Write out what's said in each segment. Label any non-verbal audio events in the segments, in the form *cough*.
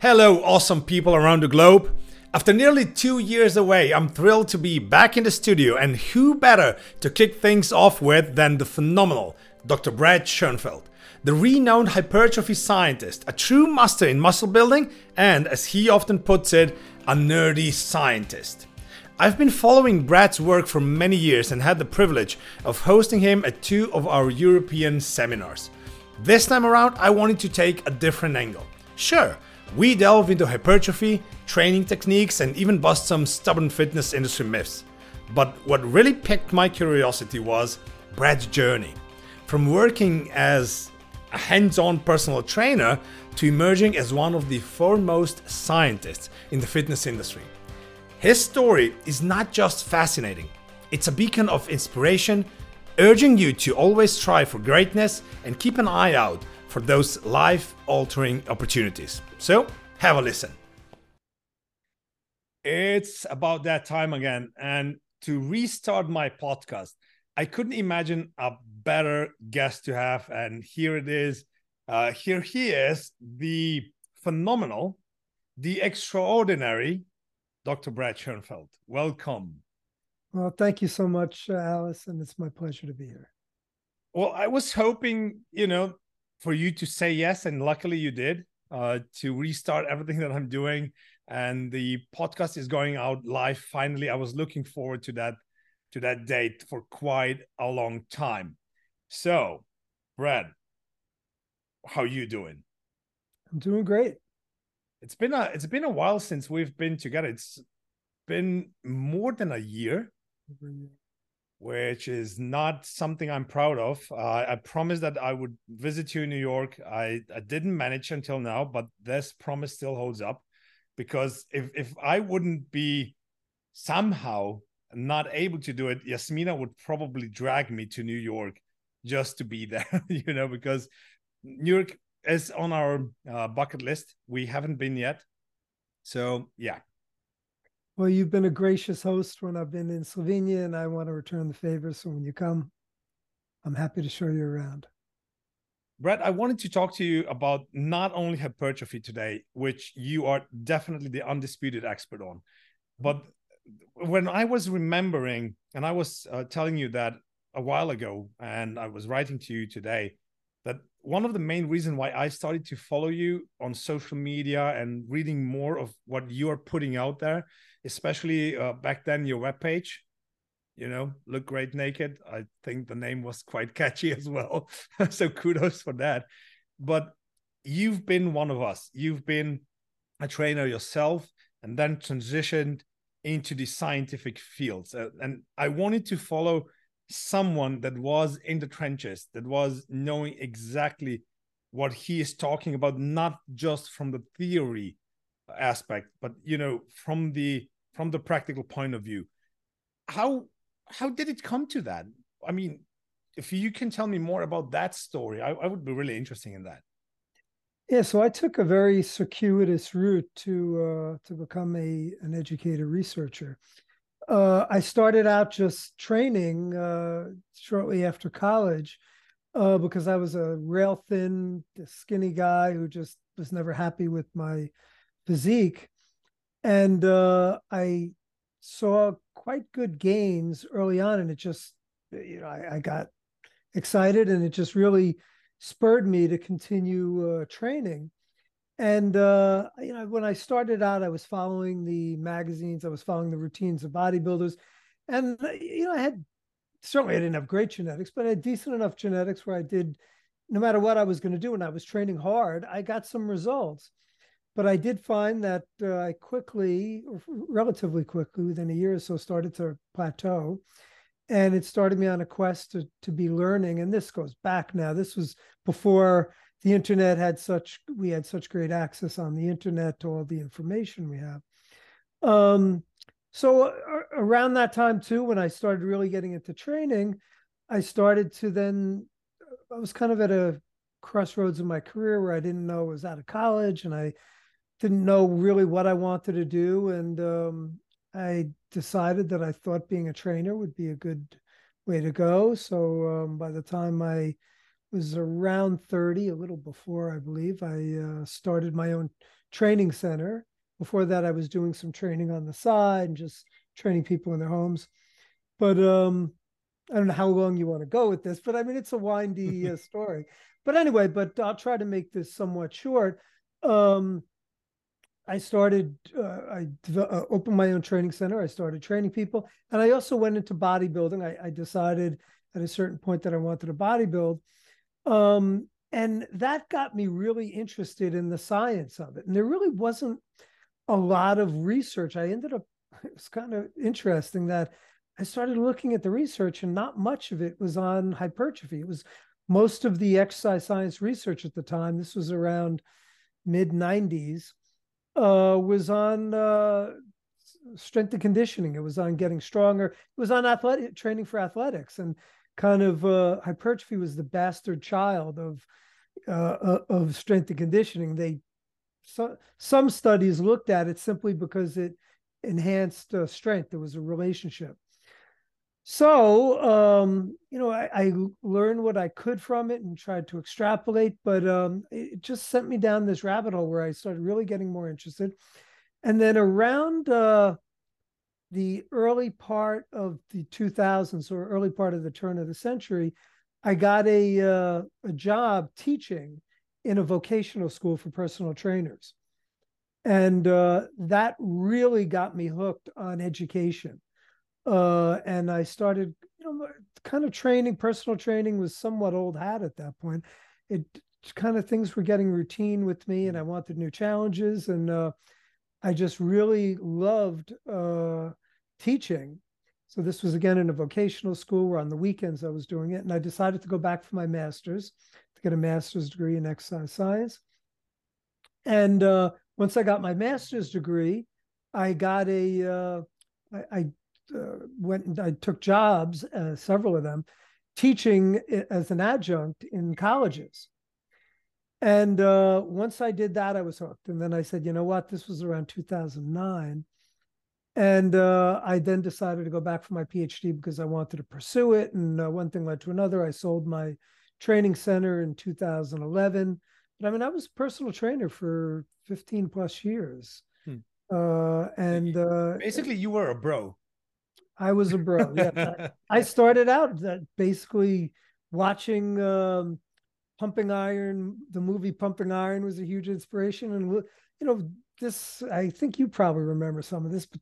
Hello, awesome people around the globe. After nearly two years away, I'm thrilled to be back in the studio, and who better to kick things off with than the phenomenal Dr. Brad Schoenfeld, the renowned hypertrophy scientist, a true master in muscle building, and as he often puts it, a nerdy scientist. I've been following Brad's work for many years and had the privilege of hosting him at two of our European seminars. This time around, I wanted to take a different angle. Sure, we delve into hypertrophy, training techniques, and even bust some stubborn fitness industry myths. But what really piqued my curiosity was Brad's journey. From working as a hands on personal trainer to emerging as one of the foremost scientists in the fitness industry. His story is not just fascinating, it's a beacon of inspiration, urging you to always strive for greatness and keep an eye out for those life altering opportunities. So, have a listen. It's about that time again. And to restart my podcast, I couldn't imagine a better guest to have. And here it is. Uh, here he is, the phenomenal, the extraordinary Dr. Brad Schoenfeld. Welcome. Well, thank you so much, uh, Alice, and it's my pleasure to be here. Well, I was hoping, you know, for you to say yes, and luckily you did. Uh, to restart everything *laughs* that I'm doing, and the podcast is going out live. Finally, I was looking forward to that to that date for quite a long time. So, Brad, how you doing? I'm doing great. It's been a it's been a while since we've been together. It's been more than a year which is not something I'm proud of. Uh, I promised that I would visit you in New York. I, I didn't manage until now, but this promise still holds up because if, if I wouldn't be somehow not able to do it, Yasmina would probably drag me to New York just to be *laughs* there, you know, because New York is on our uh, bucket list. We haven't been yet. So, yeah, well, you've been a gracious host when I've been in Slovenia, and I want to return the favor. So when you come, I'm happy to show you around. Brad, I wanted to talk to you about not only hypertrophy today, which you are definitely the undisputed expert on, but when I was remembering, and I was uh, telling you that a while ago, and I was writing to you today, that one of the main reasons why I started to follow you on social media and reading more of what you are putting out there especially uh, back then your webpage you know look great naked. I think the name was quite *laughs* catchy as well. *laughs* So kudos for that. But you've been one of us. You've been a trainer yourself and then transitioned into the scientific fields. Uh, and i wanted to follow someone that was in the trenches that was knowing exactly what he is talking about not just from the theory aspect but you know from the from the practical point of view how how did it come to that? I mean if you can tell me more about that story i, I would be really interested in that. Yeah so i took a very circuitous route to uh, to become a an educator researcher. Uh, i started out just training uh, shortly after college uh, because i was a rail thin skinny guy who just was never happy with my physique and uh, I saw quite good gains early on, and it just you know I, I got excited, and it just really spurred me to continue uh, training. And uh, you know, when I started out, I was following the magazines, I was following the routines of bodybuilders, and uh, you know, I had certainly I didn't have great genetics, but I had decent enough genetics where I did, no matter what I was going to do, and I was training hard, I got some results. But I did find that uh, I quickly, relatively quickly, within a year or so, started to plateau. And it started me on a quest to, to be learning. And this goes back now. This was before the internet had such, we had such great access on the internet to all the information we have. Um, so uh, around that time too, when I started really getting into training, I started to then, I was kind of at a crossroads in my career where I didn't know I was out of college and I didn't know really what I wanted to do, and um, I decided that I thought being a trainer would be a good way to go. So um, by the time I was around 30, a little before, I believe, I uh, started my own training center. Before that, I was doing some training on the side and just training people in their homes. But um, I don't know how long you want to go with this, but I mean, it's a windy uh, *laughs* story. But anyway, but I'll try to make this somewhat short. Um, I started, uh, I uh, opened my own training center. I started training people. And I also went into bodybuilding. I, I decided at a certain point that I wanted to bodybuild. Um, and that got me really interested in the science of it. And there really wasn't a lot of research. I ended up, *laughs* it was kind of interesting that I started looking at the research and not much of it was on hypertrophy. It was most of the exercise science research at the time, this was around mid 90s, uh, was on uh, strength and conditioning. It was on getting stronger. It was on athletic training for athletics. And kind of uh, hypertrophy was the bastard child of uh, uh, of strength and conditioning. They so, some studies looked at it simply because it enhanced uh, strength. There was a relationship. So um, you know, I, I, learned what I could from it and tried to extrapolate, but um, it just sent me down this rabbit hole where I started really getting more interested. And then around uh, the early part of the 2000s or early part of the turn of the century, I got a uh, a job teaching in a vocational school for personal trainers, and uh, that really got me hooked on education. Uh, and I started, you know, kind of training. Personal training was somewhat old hat at that point. It kind of things were getting routine with me, and I wanted new challenges. And uh, I just really loved uh, teaching. So this was again in a vocational school where on the weekends I was doing it. And I decided to go back for my master's to get a master's degree in exercise science. And uh, once I got my master's degree, I got a. Uh, I, I uh, went and I took jobs, uh, several of them, teaching as an adjunct in colleges. And uh, once I did that, I was hooked. And then I said, you know what? This was around 2009. And uh, I then decided to go back for my PhD because I wanted to pursue it. And uh, one thing led to another. I sold my training center in 2011. But I mean, I was a personal trainer for 15 plus years. Hmm. Uh, and uh, basically, you were a bro. I was a bro. Yeah, *laughs* I started out that basically watching um, Pumping Iron. The movie Pumping Iron was a huge inspiration, and you know, this I think you probably remember some of this, but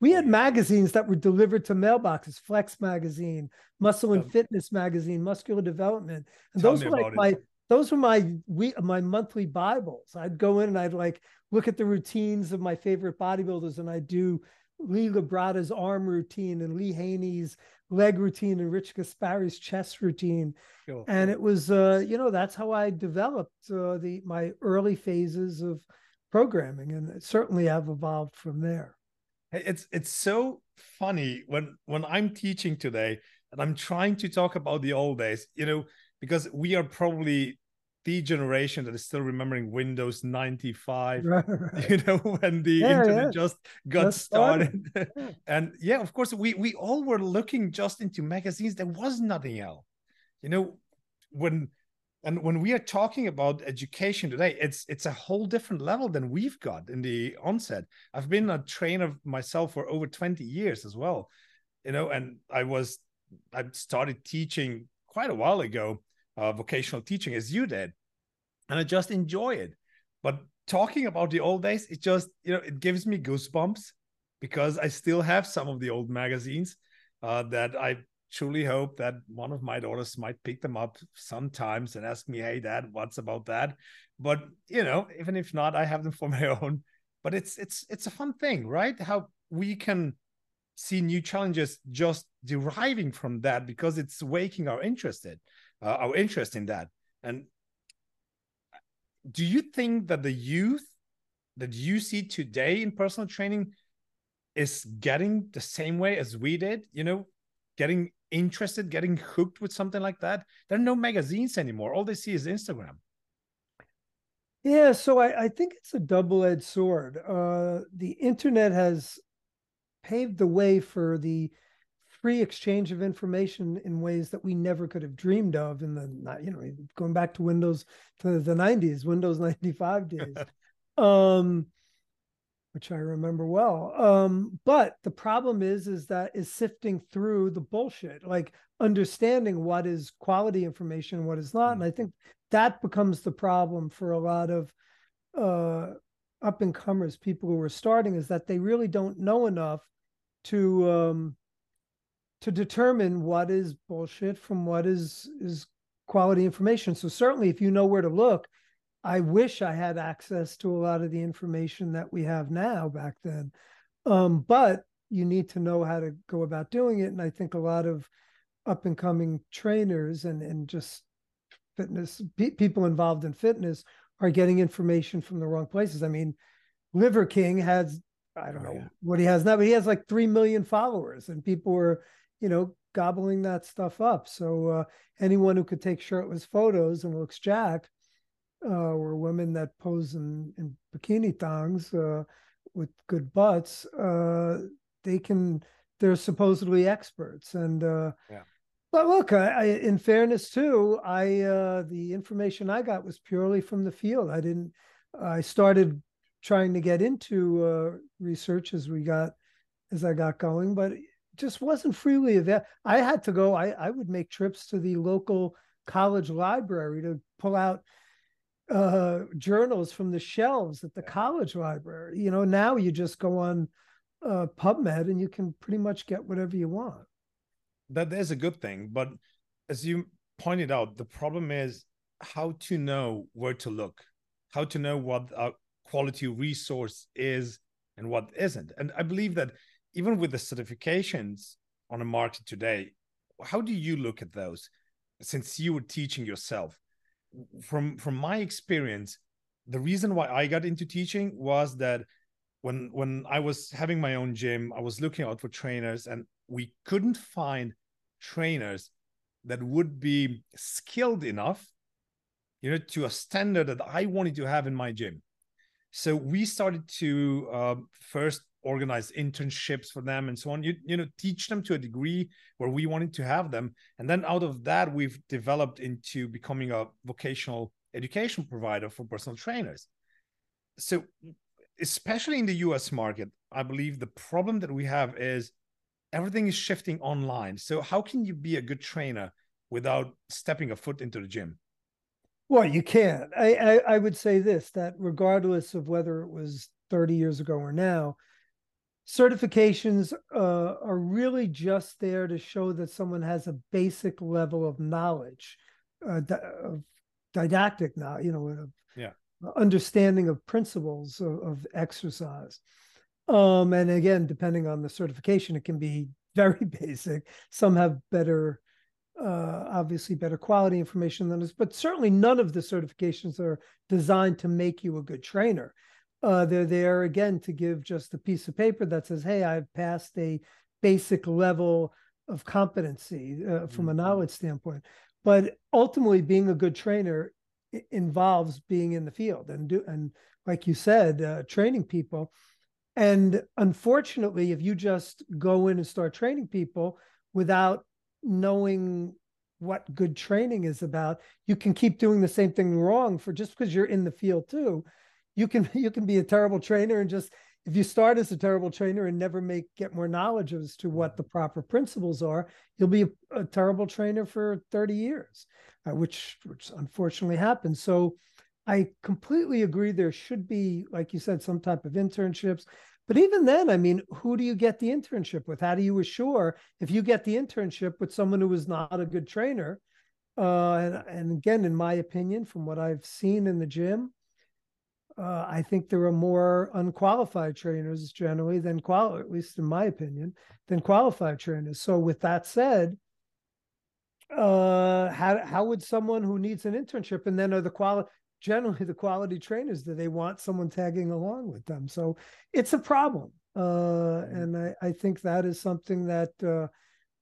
we had magazines that were delivered to mailboxes, Flex magazine, Muscle and Fitness magazine, Muscular Development. And those were like it. my those were my we my monthly Bibles. I'd go in and I'd like look at the routines of my favorite bodybuilders and I'd do Lee Labrada's arm routine and Lee Haney's leg routine and Rich Gaspari's chest routine. Sure. And it was uh, you know, that's how I developed uh, the my early phases of programming and certainly I've evolved from there. It's it's so funny when when I'm teaching today and I'm trying to talk about the old days, you know, because we are probably the generation that is still remembering Windows 95, right, *laughs* right. you know, when the yeah, internet yeah. just got That's started. Yeah. *laughs* and yeah, of course, we we all were looking just into magazines. There was nothing else. You know, when and when we are talking about education today it's it's a whole different level than we've got in the onset i've been a trainer myself for over 20 years as well you know and i was i started teaching quite a while ago uh, vocational teaching as you did and i just enjoy it but talking about the old days it just you know it gives me goosebumps because i still have some of the old magazines uh, that i truly hope that one of my daughters might pick them up sometimes and ask me, "Hey, Dad, what's about that?" But you know, even if not, I have them for *laughs* my own. But it's it's it's a fun thing, right? How we can see new challenges just deriving from that because it's waking our interest in, uh, our interest in that. And do you think that the youth that you see today in personal training is getting the same way as we did? You know, getting interested, getting hooked with something like that. There are no magazines anymore. All they see is Instagram. Yeah, so I, I think it's a double-edged sword. Uh, the internet has paved the way for the free exchange of information in ways that we never could have dreamed of in the you know going back to Windows to the 90s, Windows *laughs* 95 days. *laughs* Um, which I remember well. Um, but the problem is, is that is sifting through the bullshit, like understanding what is quality information, what is not. And I think that becomes the problem for a lot of uh, up and comers, people who are starting, is that they really don't know enough to um, to determine what is bullshit from what is is quality information. So certainly, if you know where to look, I wish I had access to a lot of the information that we have now back then. Um, but you need to know how to go about doing it. And I think a lot of up and coming trainers and, and just fitness pe- people involved in fitness are getting information from the wrong places. I mean, Liver King has, I don't oh, know yeah. what he has now, but he has like 3 million followers and people were, you know, gobbling that stuff up. So uh, anyone who could take shirtless photos and looks jacked uh, or women that pose in, in bikini thongs uh, with good butts, uh, they can, they're supposedly experts. And, uh, yeah. But look, I, I, in fairness too, I uh, the information I got was purely from the field. I didn't. I started trying to get into uh, research as we got as I got going, but just wasn't freely available. I had to go. I I would make trips to the local college library to pull out uh, journals from the shelves at the college library. You know, now you just go on uh, PubMed and you can pretty much get whatever you want. That is a good thing, but as you pointed out, the problem is how to know where to look, how to know what a quality resource is and what isn't. And I believe that even with the certifications on the market today, how do you look at those? Since you were teaching yourself, from from my experience the reason why i got into teaching was that when when i was having my own gym i was looking out for trainers and we couldn't find trainers that would be skilled enough you know to a standard that i wanted to have in my gym so we started to uh, first organize internships for them and so on. You, you know teach them to a degree where we wanted to have them. And then out of that we've developed into becoming a vocational education provider for personal trainers. So especially in the us market i believe the problem that we have is everything is shifting online. So how can you be a good trainer without stepping a foot into the gym? Well you can't. I, I, I would say this that regardless of whether it was 30 years ago or now certifications uh, are really just there to show that someone has a basic level of knowledge, uh, of didactic now, you know, of yeah. understanding of principles of, of exercise. Um, and again, depending on the certification, it can be very *laughs* basic. Some have better, uh, obviously better quality information than us, but certainly none of the certifications are designed to make you a good trainer. Uh, they're there again to give just a piece of paper that says, "Hey, I've passed a basic level of competency uh, from mm-hmm. a knowledge standpoint." But ultimately, being a good trainer involves being in the field and do and like you said, uh, training people. And unfortunately, if you just go in and start training people without knowing what good training is about, you can keep doing the same thing wrong for just because you're in the field too you can *laughs* you can be a terrible trainer and just if you start as a terrible trainer and never make get more knowledge as to what the proper principles are, you'll be a, a terrible trainer for 30 years, uh, which which unfortunately happens. So I completely agree there should be, like you said, some type of internships. But even then, I mean, who do you get the internship with? How do you assure if you get the internship with someone who is not a good trainer? Uh, and, and again, in my opinion, from what I've seen in the gym, uh, I think there are more unqualified trainers generally than qual, at least in my opinion, than qualified trainers. So with that said, uh, how how would someone who needs an internship and then are the quality generally the quality trainers that they want someone tagging along with them? So it's a problem, uh, mm-hmm. and I, I think that is something that. Uh,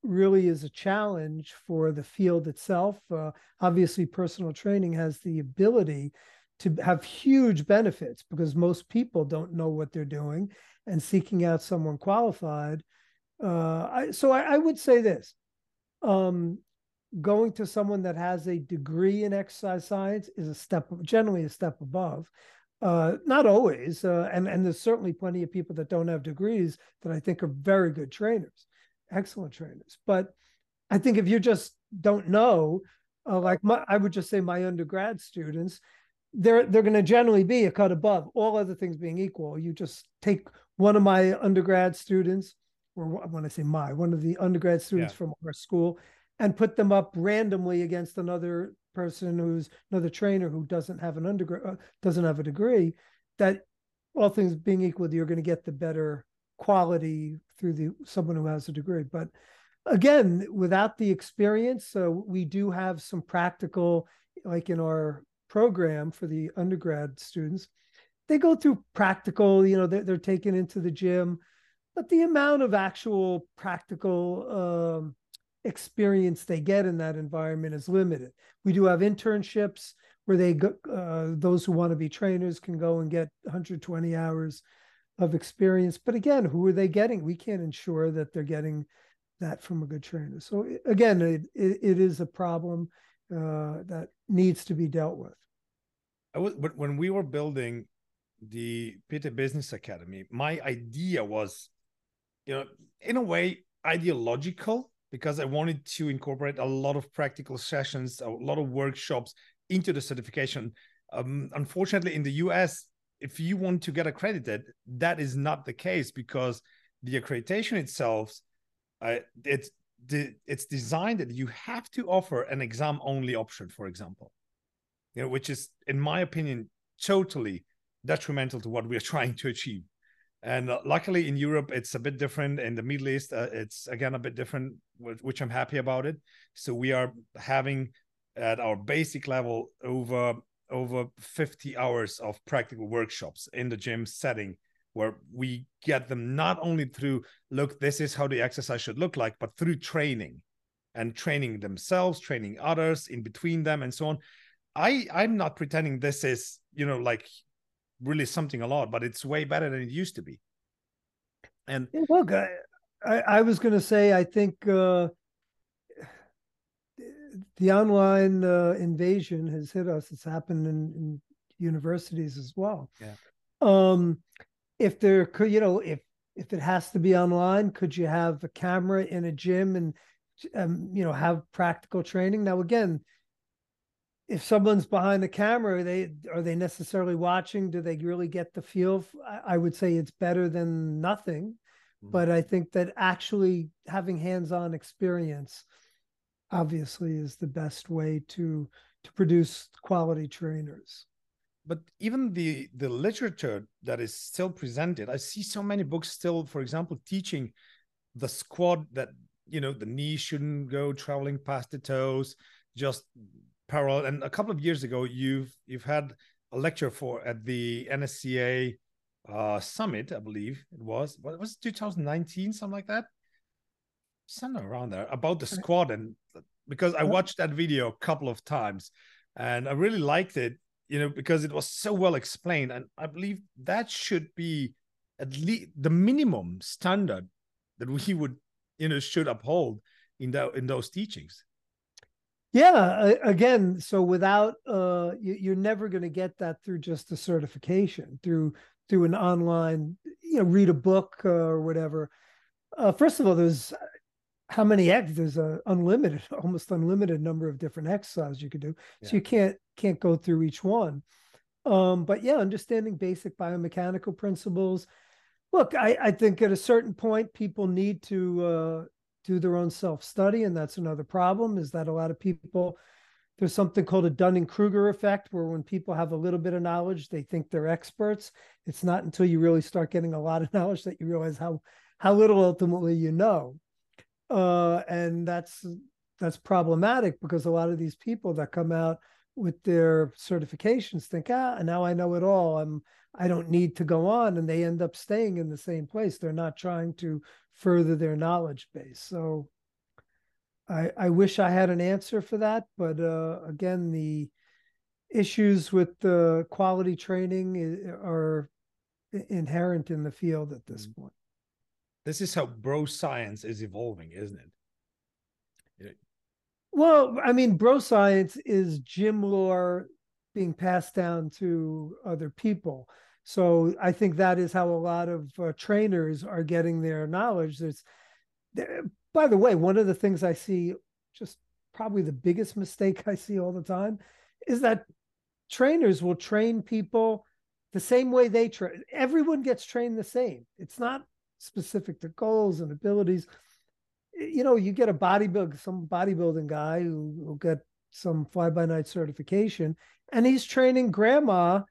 really is a challenge for the field itself. Uh, obviously, personal training has the ability to have huge benefits because most people don't know what they're doing and seeking out someone qualified. Uh, I, so I, I, would say this um, going to someone that has a degree in exercise science is a step generally a step above Uh, not always, uh, and and there's certainly plenty of people that don't have degrees that I think are very good trainers, excellent trainers. But I think if you just don't know, uh, like my, I would just say my undergrad students, they're they're going to generally be a cut above. All other things being equal, you just take one of my undergrad students, or when I say my, one of the undergrad students yeah. from our school, and put them up randomly against another person who's another trainer who doesn't have an undergrad, uh, doesn't have a degree. That all things being equal, you're going to get the better quality through the someone who has a degree. But again, without the experience, so we do have some practical, like in our program for the undergrad students, they go through practical, you know, they're, they're taken into the gym, but the amount of actual practical um, experience they get in that environment is limited. We do have internships where they go, uh, those who want to be trainers can go and get 120 hours of experience. But again, who are they getting? We can't ensure that they're getting that from a good trainer. So again, it, it, it is a problem uh, that needs to be dealt with. I was, but when we were building the PT Business Academy, my idea was, you know, in a way ideological because I wanted to incorporate a lot of practical sessions, a lot of workshops into the certification. Um, unfortunately, in the US, if you want to get accredited, that is not the case because the accreditation itself, uh, it's it's designed that you have to offer an exam only option, for example, you know, which is, in my opinion, totally detrimental to what we are *laughs* trying to achieve. And uh, luckily in Europe, it's a bit different. In the Middle East, uh, it's again a bit different, which I'm happy about it. So we are having at our basic level over over 50 hours of practical workshops in the gym setting where we get them not only through look this is how the exercise should look like but through training and training themselves training others in between them and so on i i'm not pretending this is you know like really something a lot, but it's way better than it used to be. And look, I, I, I was going to say, I think uh, the online uh, invasion has hit us. It's happened in, in universities as well. Yeah. Um, if there could, you know, if if it has to be online, could you have a camera in a gym and um, you know have practical training? Now, again, if someone's behind the camera, are they are they necessarily watching? Do they really get the feel? I, I would say it's better than nothing, mm-hmm. but I think that actually having hands-on experience obviously is the best way to to produce quality trainers. But even the the literature that is still presented, I see so many books still, for example, teaching the squat that you know the knee shouldn't go traveling past the toes, just parallel. And a couple of years ago, you've you've had a lecture for at the NSCA uh, summit, I believe it was. What was it, 2019, something like that? Somewhere around there about the squat, and because I watched that video a couple of times, and I really liked it. You know, because it was so well explained, and I believe that should be at least the minimum standard that we would, you know, should uphold in that in those teachings. Yeah, again, so without uh, you, are never going to get that through just a certification through through an online, you know, read a book uh, or whatever. Uh, first of all, there's how many ex there's a unlimited, *laughs* almost unlimited number of different exercises you could do, yeah. so you can't can't go through each one. Um, but yeah, understanding basic biomechanical principles. Look, I, I think at a certain point, people need to uh, do their own self study. And that's another problem is that a lot of people, there's something called a Dunning Kruger effect, where when people have a little bit of knowledge, they think they're experts. It's not until you really start getting a lot of *laughs* knowledge that you realize how how little ultimately you know. Uh, and that's that's problematic because a lot of these people that come out with their certifications think, ah, now I know it all. I'm I don't need to go on, and they end up staying in the same place. They're not trying to further their knowledge base. So I, I wish I had an answer for that, but uh, again, the issues with the quality training are inherent in the field at this mm-hmm. point. This is how bro science is evolving, isn't it? Well, I mean, bro science is gym lore being passed down to other people. So I think that is how a lot of uh, trainers are getting their knowledge. There's, there, by the way, one of the things I see, just probably the biggest mistake I see all the time, is that trainers will train people the same way they train. Everyone gets trained the same. It's not specific to goals and abilities. You know, you get a bodybuild, some bodybuilding guy who will get some fly by night certification, and he's training grandma,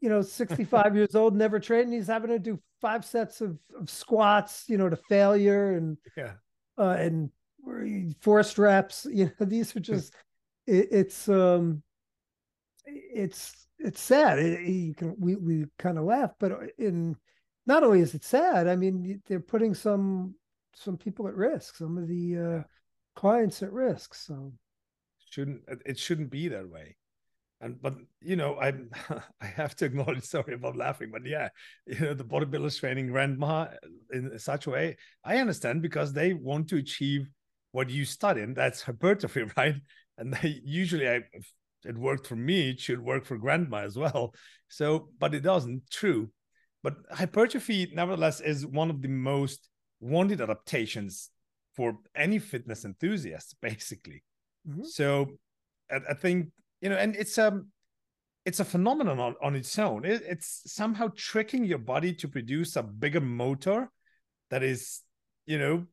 you know, 65 years old, never trained. He's having to do five sets of, of squats, you know, to failure and yeah, uh, and forced reps. You know, *laughs* these are just it, it's um it's it's sad. It, you can we we kind of laugh, but in not only is it sad, I mean they're putting some some people at risk, some of the uh, clients at risk. So shouldn't it shouldn't be that way. And but you know I *laughs* I have to acknowledge *laughs* sorry about laughing, but yeah, *laughs* you know the bodybuilders training grandma in such a way I understand because they want to achieve what you study, and that's hypertrophy, right? And they usually I it worked for me, it should work for grandma as well. So, but it doesn't. True. But hypertrophy, nevertheless, is one of the most wanted adaptations for any fitness enthusiast, basically. Mm-hmm. So, I, I, think you know, and it's um, it's a phenomenon on, on its own. It, it's somehow tricking your body to produce a bigger motor that is, you know,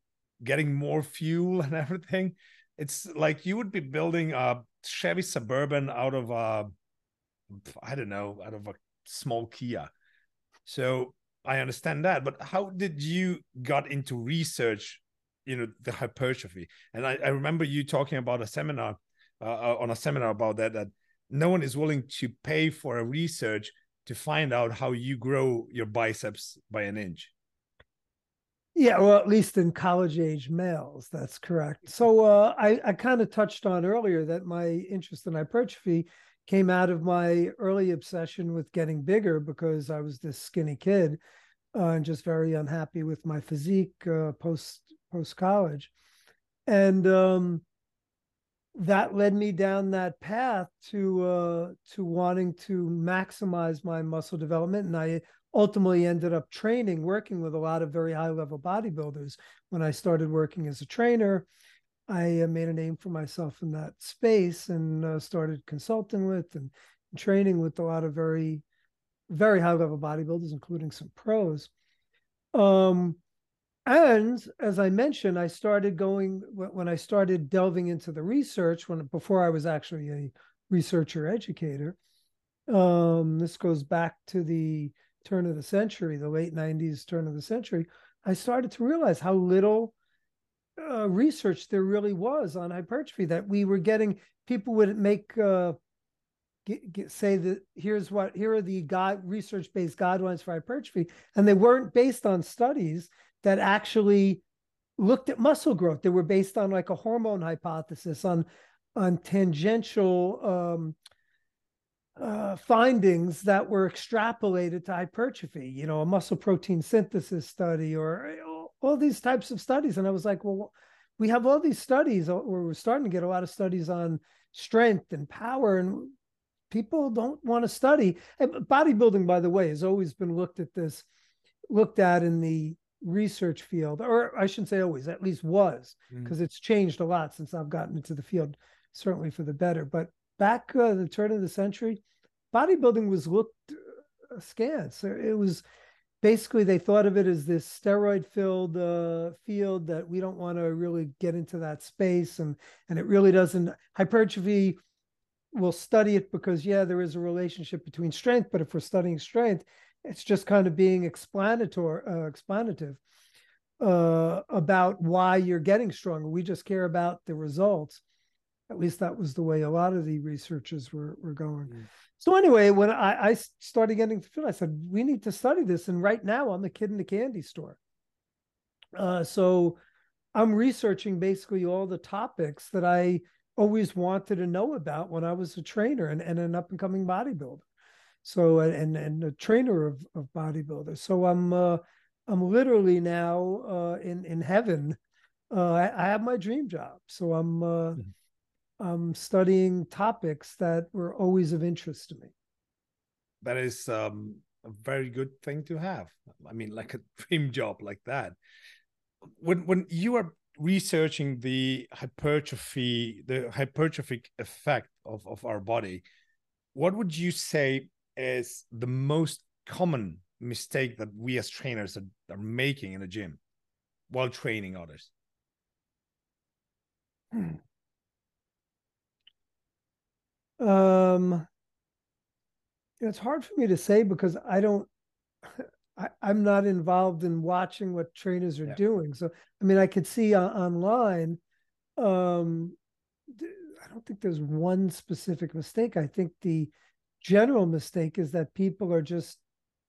getting more fuel *laughs* and everything. It's like you would be building a Chevy Suburban out of a, I don't know, out of a small Kia. So I understand that, but how did you got into research? You know, the hypertrophy, and I, I remember you talking about a seminar uh, uh, on a seminar about that. That no one is willing to pay for a research to find out how you grow your biceps by an inch. Yeah, well, at least in college age males, that's correct. So uh, I, I kind of touched on earlier that my interest in hypertrophy came out of my early obsession with getting bigger because I was this skinny kid uh, and just very unhappy with my physique uh, post post college, and um, that led me down that path to uh, to wanting to maximize my muscle development, and I ultimately ended up training, working with a lot of very high level bodybuilders. When I started working as a trainer, I uh, made a name for myself in that space and uh, started consulting with and, training with a lot of very, very high level bodybuilders, including some pros. Um, and as I mentioned, I started going when I started delving into the research when before I was actually a researcher educator. Um, this goes back to the turn of the century, the late 90s turn of the century, I started to realize how little uh, research there really was on hypertrophy that we were getting people would make uh, get, get, say that here's what here are the research based guidelines for hypertrophy and they weren't based on studies that actually looked at muscle growth they were based on like a hormone hypothesis on on tangential um, uh, findings that were extrapolated to hypertrophy, you know, a muscle protein synthesis study or all, all these types of studies. And I was like, well, we have all these studies, or we're starting to get a lot of studies on strength and power, and people don't want to study. And bodybuilding, by the way, has always been looked at this, looked at in the research field, or I shouldn't say always, at least was, because mm. it's changed a lot since I've gotten into the field, certainly for the better. But back uh, the turn of the century, bodybuilding was looked uh, askance. It was basically they thought of it as this steroid filled uh, field that we don't want to really get into that space, and and it really doesn't hypertrophy. We'll study it because yeah, there is a relationship between strength, but if we're studying strength, it's just kind of being explanatory, uh, explanative uh, about why you're getting stronger. We just care about the results. At least that was the way a lot of the researchers were, were going. Mm. So anyway, when I, I started getting to feel, I said, we need to study this. And right now I'm the kid in the candy store. Uh, so I'm researching basically all the topics that I always wanted to know about when I was a trainer and, and an up and coming bodybuilder. So and and a trainer of, of bodybuilders. So I'm uh, I'm literally now uh, in in heaven. Uh, I, I, have my dream job. So I'm uh, mm-hmm I'm studying topics that were always of interest to me. That is um, a very good thing to have. I mean, like a *laughs* dream job like that. When when you are researching the hypertrophy, the hypertrophic effect of, of our body, what would you say is the most common mistake that we as trainers are, are making in a gym while training others? Hmm. Um, it's hard for me to say because I don't, *laughs* I, am not involved in watching what trainers are yeah. doing. So, I mean, I could see uh, online. Um, I don't think there's one specific mistake. I think the general mistake is that people are just,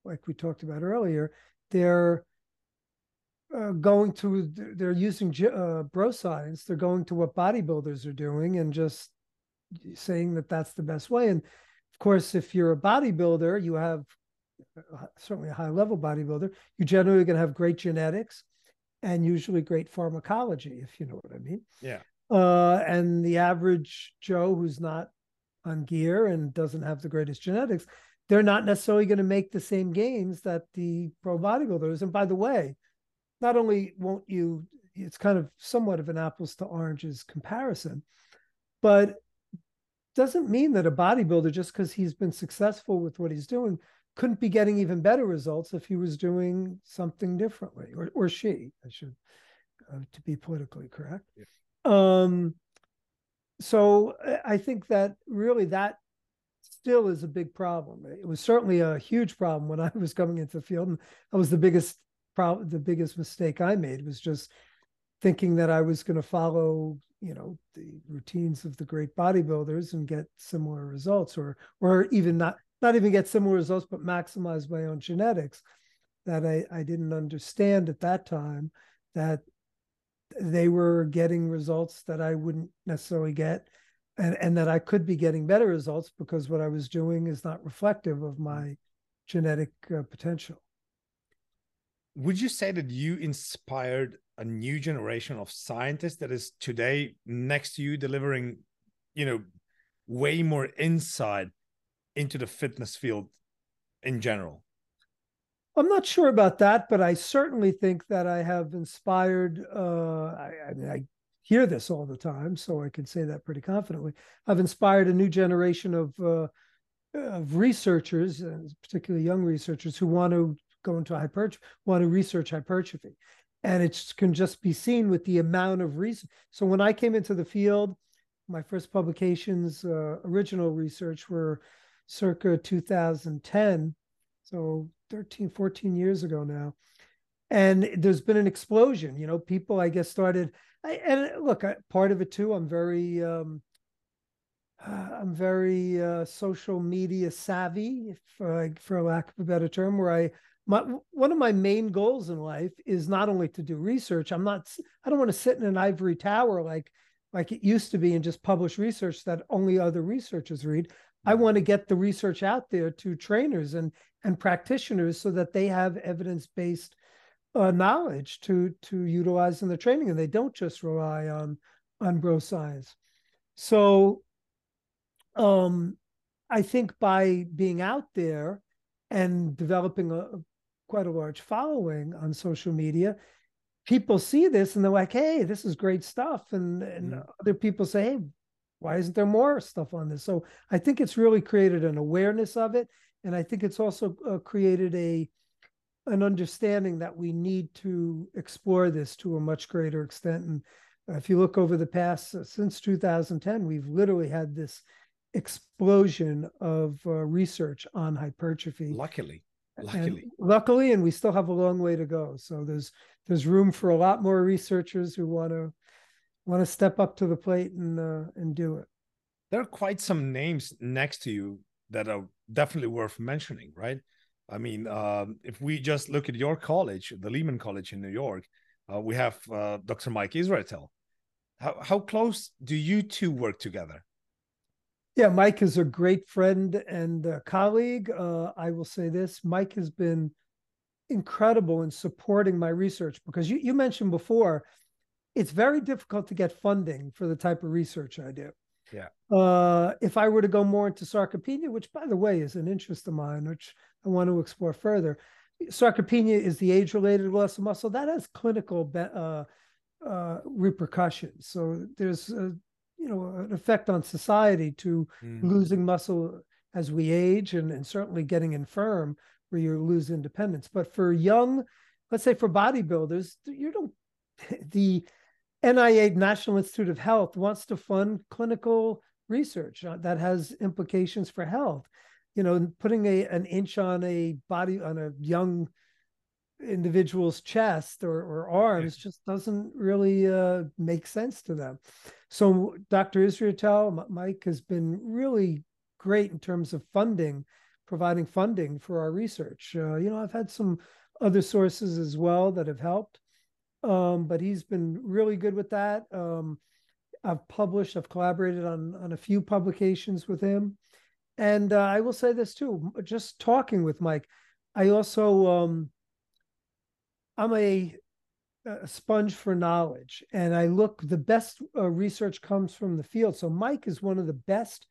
like we talked about earlier, they're uh, going to, they're using uh, bro science. They're going to what bodybuilders are doing and just saying that that's the best way. And of course, if you're a bodybuilder, you have uh, certainly a high level bodybuilder, you generally going to have great genetics and usually great pharmacology, if you know what I mean. Yeah. Uh, and the average Joe who's not on gear and doesn't have the greatest genetics, they're not necessarily going to make the same gains that the pro bodybuilders. And by the way, not only won't you, it's kind of somewhat of an apples to oranges comparison, but doesn't mean that a bodybuilder, just because he's been successful with what he's doing, couldn't be getting even better results if he was doing something differently, or or she, I should, uh, to be politically correct. Yeah. Um, so uh, I think that really that still is a big problem. It was certainly a huge problem when I was coming into the field, and that was the biggest problem. The biggest mistake I made was just thinking that I was going to follow you know the routines of the great bodybuilders and get similar results or or even not not even get similar results but maximize my own genetics that I, I didn't understand at that time that they were getting results that I wouldn't necessarily get and, and that I could be getting better results because what I was doing is not reflective of my genetic uh, potential. Would you say that you inspired a new generation of scientists that is today next to you delivering you know way more insight into the fitness field in general i'm not sure about that but i certainly think that i have inspired uh, I, I, mean i hear this all the time so i can say that pretty confidently i've inspired a new generation of uh, of researchers particularly young researchers who want to go into hypertrophy want to research hypertrophy and it can just be seen with the amount of research. So when I came into the field, my first publications, uh, original research were circa 2010, so 13, 14 years ago now. And there's been an explosion. You know, people, I guess, started. I, and look, I, part of it too. I'm very, um, I'm very uh, social media savvy, uh, for lack of a better term, where I my one of my main goals in life is not only to do research i'm not i don't want to sit in an ivory tower like like it used to be and just publish research that only other researchers read i mm-hmm. want to get the research out there to trainers and and practitioners so that they have evidence-based uh, knowledge to to utilize in the training and they don't just rely on on bro science so um i think by being out there and developing a, quite a large following on social media people see this and they're like hey this is great stuff and and mm-hmm. other people say hey why isn't there more stuff on this so i think it's really created an awareness of it and i think it's also uh, created a an understanding that we need to explore this to a much greater extent. And if you look over the past uh, since 2010 we've literally had this explosion of uh, research on hypertrophy. Luckily luckily and luckily. and we still have a long way to go. So there's there's room for a lot more researchers who want to want to step up to the plate and uh, and do it. There are quite some names next to you that are definitely worth mentioning right i mean um, if we just look at your college the lehman college in new york uh, we have uh, dr mike israetel how, how close do you two work together yeah, Mike is a great friend and colleague. Uh, I will say this Mike has been incredible in supporting my research because you, you mentioned before it's very difficult to get funding for the type of research I do. Yeah. Uh, if I were to go more into sarcopenia, which by the way is an interest of mine, which I want to explore further, sarcopenia is the age-related loss of muscle that has clinical uh, uh, repercussions. So there's a, you know an effect on society to mm. losing muscle as we age, and, and certainly getting infirm where you lose independence. But for young, let's say for bodybuilders, you don't *laughs* the NIH National Institute of Health wants to fund clinical research uh, that has implications for health. You know, putting a an inch on a body on a young individual's chest or, or arms just doesn't really uh, make sense to them. So Dr. Israetel, Mike has been really great in terms of funding, providing funding for our research. Uh, you know, I've had some other sources as well that have helped, um, but he's been really good with that. Um, I've published, I've collaborated on on a few publications with him, and uh, I will say this too. Just talking with Mike, I also um, I'm a, a sponge for knowledge, and I look. The best uh, research comes from the field. So Mike is one of the best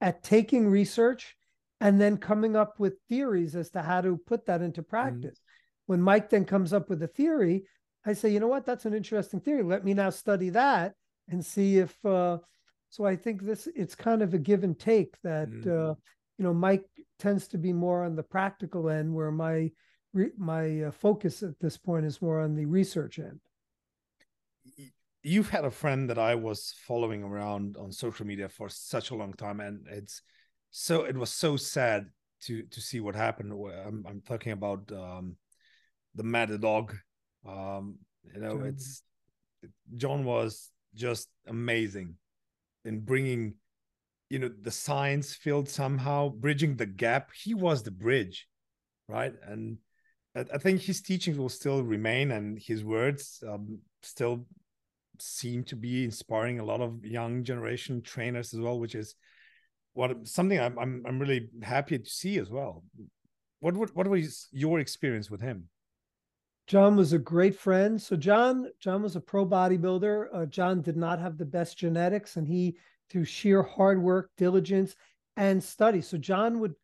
at taking research and then coming up with theories as to how to put that into mm-hmm. practice. Mm-hmm. When Mike then comes up with a theory, I say, you know what, that's an interesting theory. Let me now study that and see if. Uh, so I think this it's kind of a give and take that mm-hmm. uh, you know Mike tends to be more on the practical end, where my my uh, focus at this point is more on the research end. You've had a friend that I was following around on social media for such a long time, and it's so it was so sad to to see what happened. I'm, I'm talking about um, the Mad Dog. Um, you know, John. it's John was just amazing in bringing, you know, the science field somehow bridging the gap. He was the bridge, right? And I think his teachings will still remain, and his words um, still seem to be inspiring a lot of young generation trainers as well, which is what something I'm I'm, I'm really happy to see as well. What what what was your experience with him? John was a great friend. So John John was a pro bodybuilder. Uh, John did not have the best genetics, and he through sheer hard work, diligence, and study. So John would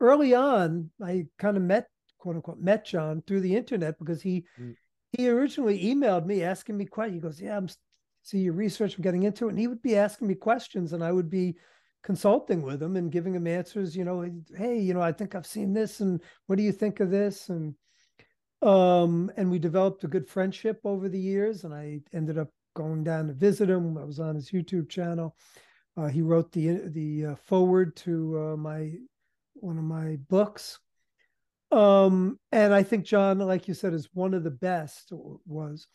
early on. I kind of met quote unquote met John through the internet because he mm. he originally emailed me asking me questions. He goes, "Yeah, I'm see your research. I'm getting into it," and he would be asking me questions, and I would be consulting with him and giving him answers. You know, hey, you know, I think I've seen this, and what do you think of this? And um, and we developed a good friendship over the years, and I ended up going down to visit him. I was on his YouTube channel. Uh, he wrote the the uh, forward to uh, my one of my books um, and I think John, like you said, is one of the best, was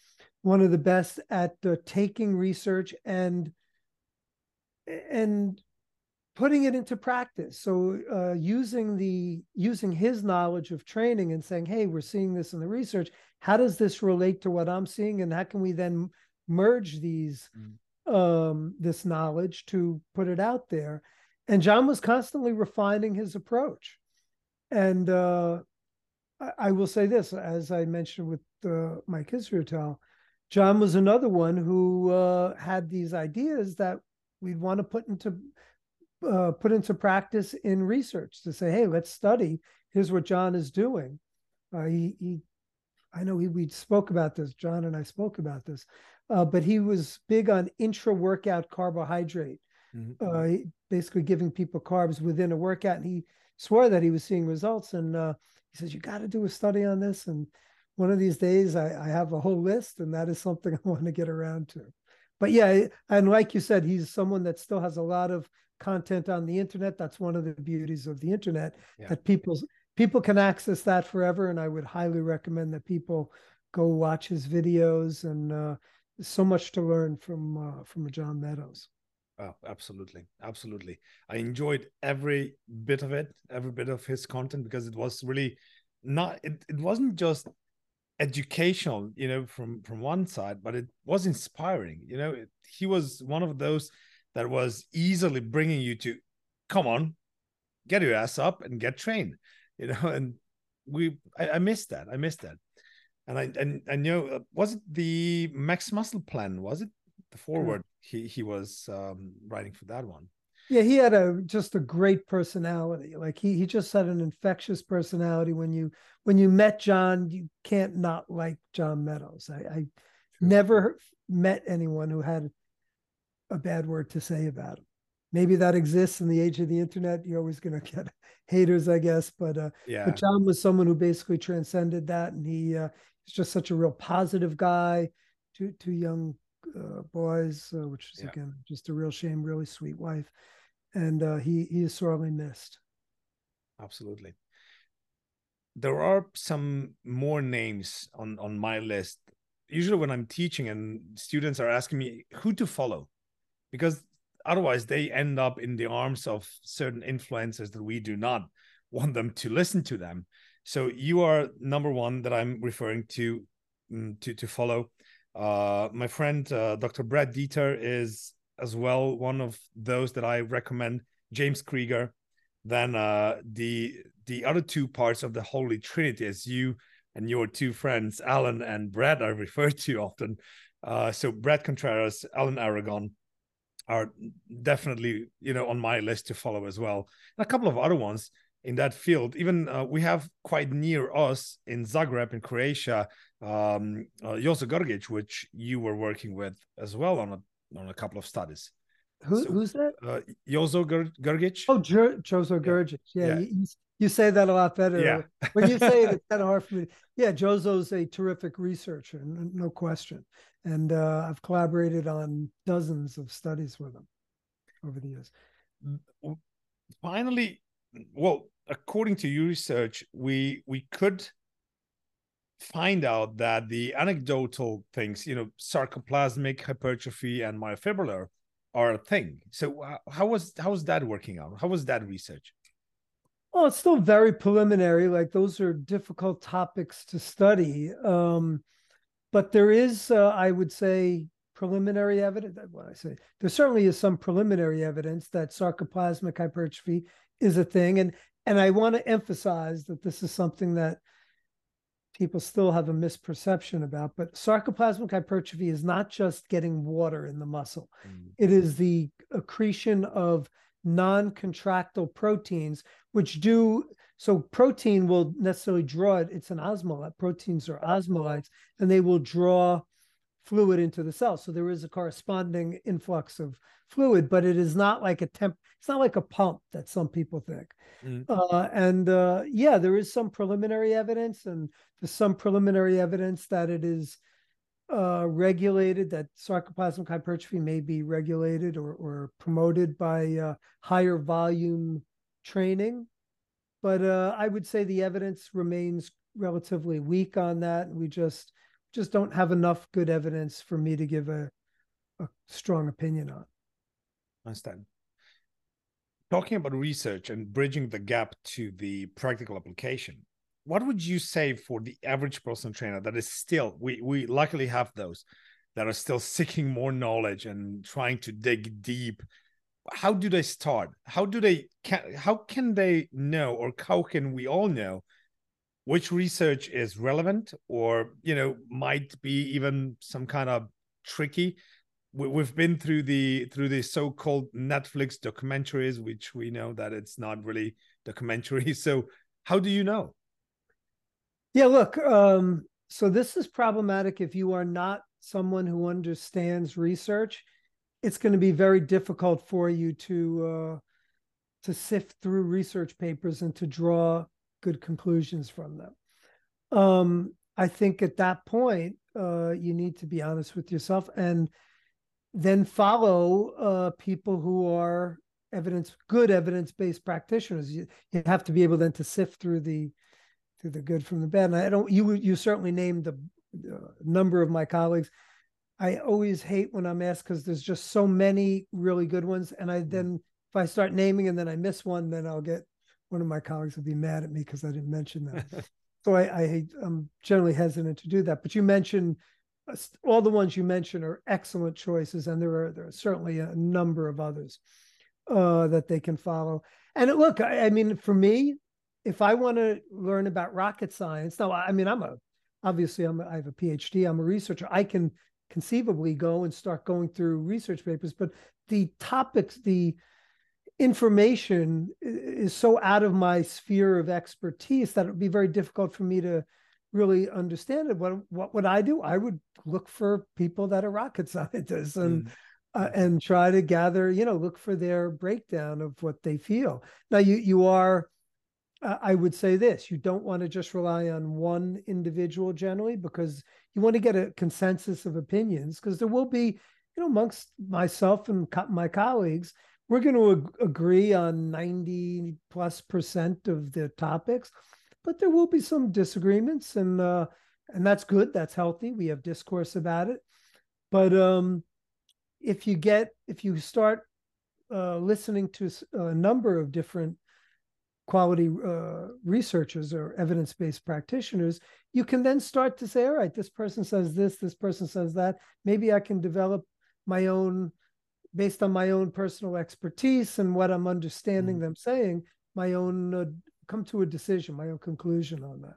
one of the best at uh, taking research and and putting it into practice. So uh, using the using his knowledge of training and saying, "Hey, we're seeing this in the research. How does this relate to what I'm seeing, and how can we then merge these mm. um, this knowledge to put it out there?" And John was constantly refining his approach and uh, I, I, will say this, as I mentioned with uh, Mike Israetel, John was another one who uh, had these ideas that we'd want to put into uh, put into practice in research to say, hey, let's study. Here's what John is doing. Uh, he, he, I know he, we spoke about this. John and I spoke about this, uh, but he was big on intra workout carbohydrate, mm-hmm. basically giving people carbs within a workout. And he swore that he was seeing results. And uh, he says, You got to do a study on this. And one of these days, I, I have a whole list, and that is something *laughs* I want to get around to. But yeah, and like you said, he's someone that still has a lot of content on the internet. That's one of the beauties of the internet yeah. that people people can access that forever. And I would highly recommend that people go watch his videos and uh, so much to learn from uh, from John Meadows. Oh, absolutely. Absolutely. I enjoyed every bit of it, every bit of his content because it was really not it, it wasn't just educational, you know, from from one side, but it was inspiring. You know, it, he was one of those that was easily bringing you to come on, get your ass up and get trained, *laughs* you know, and we I, I missed that. I missed that. And I and I know uh, was it the max muscle plan? Was it the forward he he was um, writing for that one. Yeah, he had a just a great personality. Like he he just had an infectious personality. When you when you met John, you can't not like John Meadows. I, I never met anyone who had a bad word to say about him. Maybe that exists in the age of the internet. You're always going *laughs* to get haters, I guess. But uh, yeah, but John was someone who basically transcended that, and he uh, he's just such a real positive guy. Two two young uh, boys, uh, which is Yeah. again just a real shame. Really sweet wife, and uh, he he is sorely missed. absolutely. There are some more names on on my list. Usually, when I'm teaching and students are asking me who to follow, because otherwise they end up in the arms of certain influencers that we do not want them to listen to them. So you are number one that I'm referring to mm, to to follow. Uh, my friend uh, Dr. Brad Dieter is as well one of those that I recommend. James Krieger. Then uh, the the other two parts of the Holy Trinity, as you and your two friends Alan and Brad are referred to often. Uh, so Bret Contreras, Alan Aragon are definitely you know on my list to follow as well. And a couple of other ones in that field. Even uh, we have quite near us in Zagreb in Croatia, um, uh, Jozo Grgic, which you were working with as well on a on a couple of studies. Who So- who's that? Uh, Jozo Oh, Jer- Jozo Gurgic. Yeah, Yeah. You, you- you say that a lot better. Yeah. when you say it, it's *laughs* kind of hard for me. Yeah, Jozo's a terrific researcher, no question. And uh, I've collaborated on dozens of studies with him over the years. finally well according to your research we we could find out that the anecdotal things you know sarcoplasmic hypertrophy and myofibrillar are a thing so uh, how was how was that working out how was that research Well, it's still very preliminary. Like those are difficult topics to study. Um, but there is, uh, I would say, preliminary evidence. What I say, there certainly is some preliminary evidence that sarcoplasmic hypertrophy is a thing, and and I want to emphasize that this is something that people still have a misperception about. But sarcoplasmic hypertrophy is not just getting water in the muscle; it is the accretion of non-contractile proteins which do so protein will necessarily draw it it's an osmolyte proteins are osmolytes, and they will draw fluid into the cell so there is a corresponding influx of fluid but it is not like a temp it's not like a pump that some people think Mm. uh, and uh, yeah there is some preliminary evidence and there's some preliminary evidence that it is uh, regulated, that sarcoplasmic hypertrophy may be regulated or, or promoted by uh, higher volume training. But uh, I would say the evidence remains relatively weak on that. We just just don't have enough good evidence for me to give a, a strong opinion on. understand talking about research and bridging the gap to the practical application what would you say for the average personal trainer that is still we we luckily have those that are still seeking more knowledge and trying to dig deep how do they start? How do they can how can they know or how can we all know which research is relevant or you know might be even some kind of tricky? We, we've been through the through the so-called netflix documentaries which we know that it's not really documentary. *laughs* So how do you know? Yeah, look, um, so this is problematic if you are not someone who understands research. It's going to be very difficult for you to uh, to sift through research papers and to draw good conclusions from them. Um, I think at that point, uh, you need to be honest with yourself and then follow uh, people who are evidence good evidence based practitioners. You, you have to be able then to sift through the through the good from the bad. And I don't you you certainly named uh, number of my colleagues. I always hate when I'm asked because there's just so many really good ones, and I then if I start naming and then I miss one, then I'll get one of my colleagues will be mad at me because I didn't mention them. *laughs* so I, I I'm generally hesitant to do that. But you mentioned uh, all the ones you mentioned are excellent choices, and there are there are certainly a number of others uh, that they can follow. And look, I, I mean, for me, if I want to learn about rocket science, now I mean, I'm a obviously I'm a, I have a PhD, I'm a researcher. I can conceivably go and start going through research papers, but the topics, the information is so out of my sphere of expertise that it would be very difficult for me to really understand it. What what would I do? I would look for people that are rocket *laughs* scientists and mm. uh, and try to gather, you know, look for their breakdown of what they feel. Now you you are uh, I would say this, you don't want to just rely on one individual generally because you want to get a consensus of opinions because there will be, you know, amongst myself and co- my colleagues, we're going to ag- agree on 90 plus percent of the topics but there will be some disagreements and uh, and that's good that's healthy we have discourse about it. But um, if you get if you start uh, listening to a number of different quality uh, researchers or evidence-based practitioners you can then start to say all right this person says this this person says that maybe i can develop my own based on my own personal expertise and what i'm understanding mm. them saying my own uh, come to a decision, my own conclusion on that.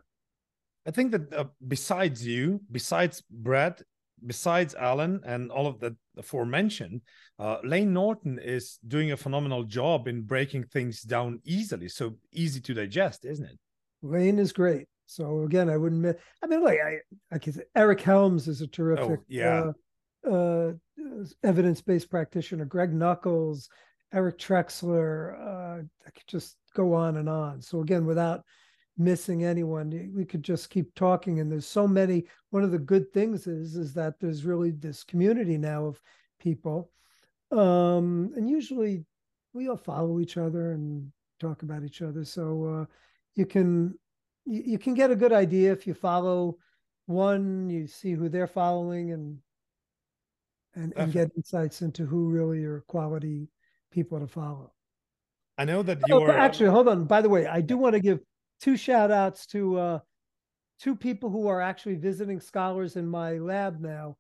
I think that uh, besides you, besides Brad, besides Alan and all of the aforementioned, uh, Layne Norton is doing a phenomenal job in breaking things down easily. So easy to digest, isn't it? Layne is great. So again, I wouldn't. Miss, I mean, like I, I say Eric Helms is a terrific, oh, yeah, uh, uh, evidence-based practitioner. Greg Nuckols, Eric Trexler. Uh, I could just go on and on. So again, without missing anyone, we could just keep talking. And there's so many. One of the good things is is that there's really this community now of people, um, and usually we all follow each other and talk about each other. So uh, you can you, you can get a good idea if you follow one, you see who they're following, and and, and get insights into who really are quality people to follow. I know that you oh, are actually hold on. By the way, I do want to give two shout outs to uh, two people who are actually visiting scholars in my lab now.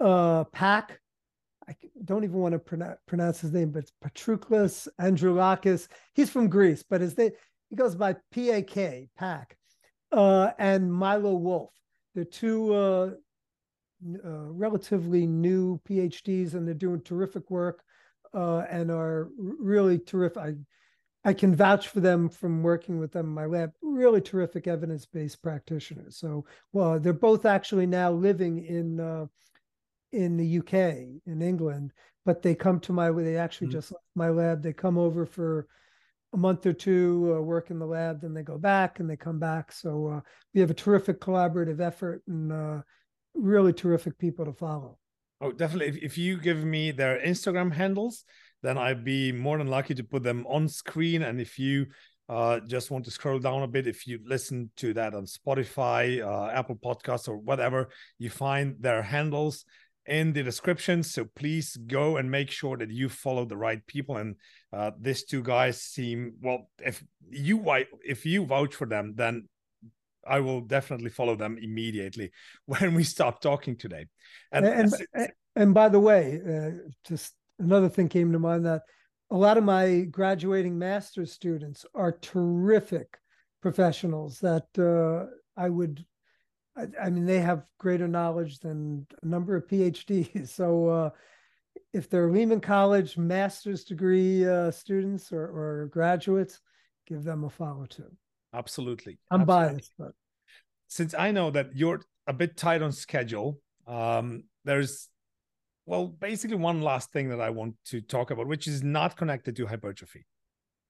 Uh, Pack, I don't even want to pronounce, pronounce his name, but it's Patroklos Androulakis. He's from Greece, but his name he goes by P A K Pack, uh, and Milo Wolf. They're two uh, uh, relatively new PhDs, and they're doing terrific work uh, and are really terrific. I, I can vouch for them from working with them in my lab. Really terrific evidence-based practitioners. So, well, they're both actually now living in uh, in the UK, in England, but they come to my. They actually mm-hmm. just left my lab. They come over for a month or two, uh, work in the lab, then they go back and they come back. So uh, we have a terrific collaborative effort and uh, really terrific people to follow. Oh, definitely. If, if you give me their Instagram handles, then I'd be more than lucky to put them on screen. And if you uh, just want to scroll down a bit, if you listen to that on Spotify, uh, Apple Podcasts, or whatever, you find their handles in the description. So please go and make sure that you follow the right people. And uh, these two guys seem well. If you if you vouch for them, then I will definitely follow them immediately *laughs* when we stop talking today. And and, and, and by the way, uh, just another thing came to mind that a lot of my graduating master's students are terrific professionals that uh, I would. I, I, mean, they have greater knowledge than a number of PhDs. *laughs* So, uh, if they're Lehman College master's degree uh, students or, or graduates, give them a follow too. Absolutely. I'm Absolutely. biased, but since I know that you're a bit tight on schedule, um, there's well, basically one last thing that I want to talk about, which is not connected to hypertrophy,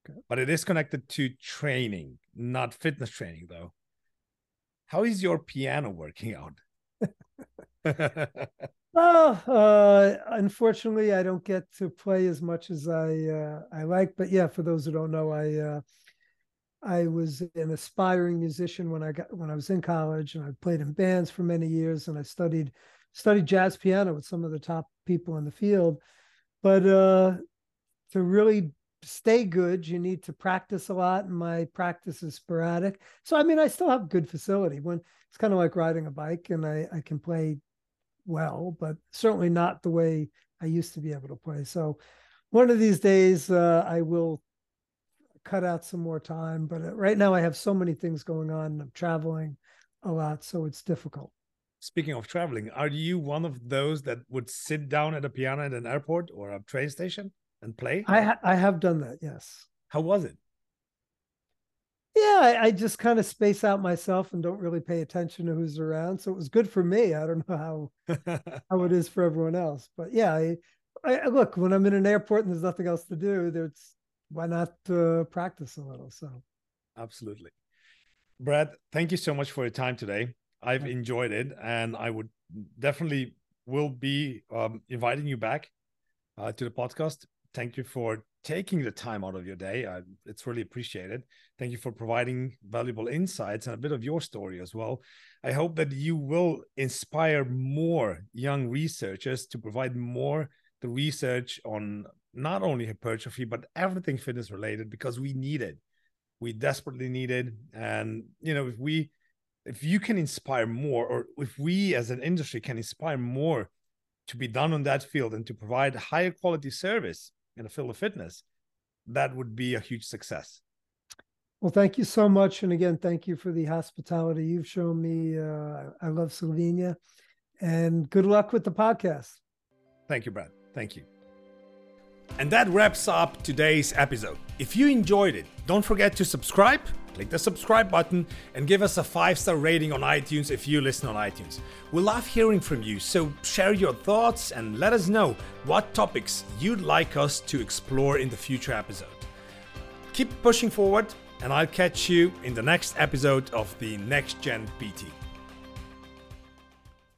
okay. but it is connected to training, not fitness training, though. How is your piano working out? *laughs* well, uh, unfortunately, I don't get to play as much as I uh, I like. But yeah, for those who don't know, I uh, I was an aspiring musician when I got when I was in college, and I played in bands for many years, and I studied studied jazz piano with some of the top people in the field. But uh, to really stay good, you need to practice a lot, and my practice is sporadic. So I mean, I still have good facility. When it's kind of like riding a bike, and I I can play well, but certainly not the way I used to be able to play. So one of these days, uh, I will cut out some more time. But uh, right now, I have so many things going on. I'm traveling a lot, so it's difficult. Speaking of traveling, are you one of those that would sit down at a piano at an airport or a train station and play? I ha- I have done that. Yes. How was it? Yeah, I, I just kind of space out myself and don't really pay attention to who's around. So it was good for me. I don't know how *laughs* how it is for everyone else, but yeah, I, I look when I'm in an airport and there's nothing else to do. There's why not uh, practice a little? So absolutely, Brad. Thank you so much for your time today. I've yeah. enjoyed it, and I would definitely will be um, inviting you back uh, to the podcast. Thank you for taking the time out of your day. I, it's really appreciated. Thank you for providing valuable insights and a bit of your story as well. I hope that you will inspire more young researchers to provide more the research on not only hypertrophy but everything fitness related because we need it. We desperately need it, and you know if we if you can inspire more, or if we as an industry can inspire more to be done on that field and to provide higher quality service in the field of fitness, that would be a huge success. Well, thank you so much. And again, thank you for the hospitality you've shown me. Uh, I love Slovenia and good luck with the podcast. Thank you, Brad. Thank you. And that wraps up today's episode. If you enjoyed it, don't forget to subscribe click the subscribe button and give us a five star rating on iTunes if you listen on iTunes. We love hearing from you, so share your thoughts and let us know what topics you'd like us to explore in the future episode. Keep pushing forward, and I'll catch you in the next episode of the Next Gen PT.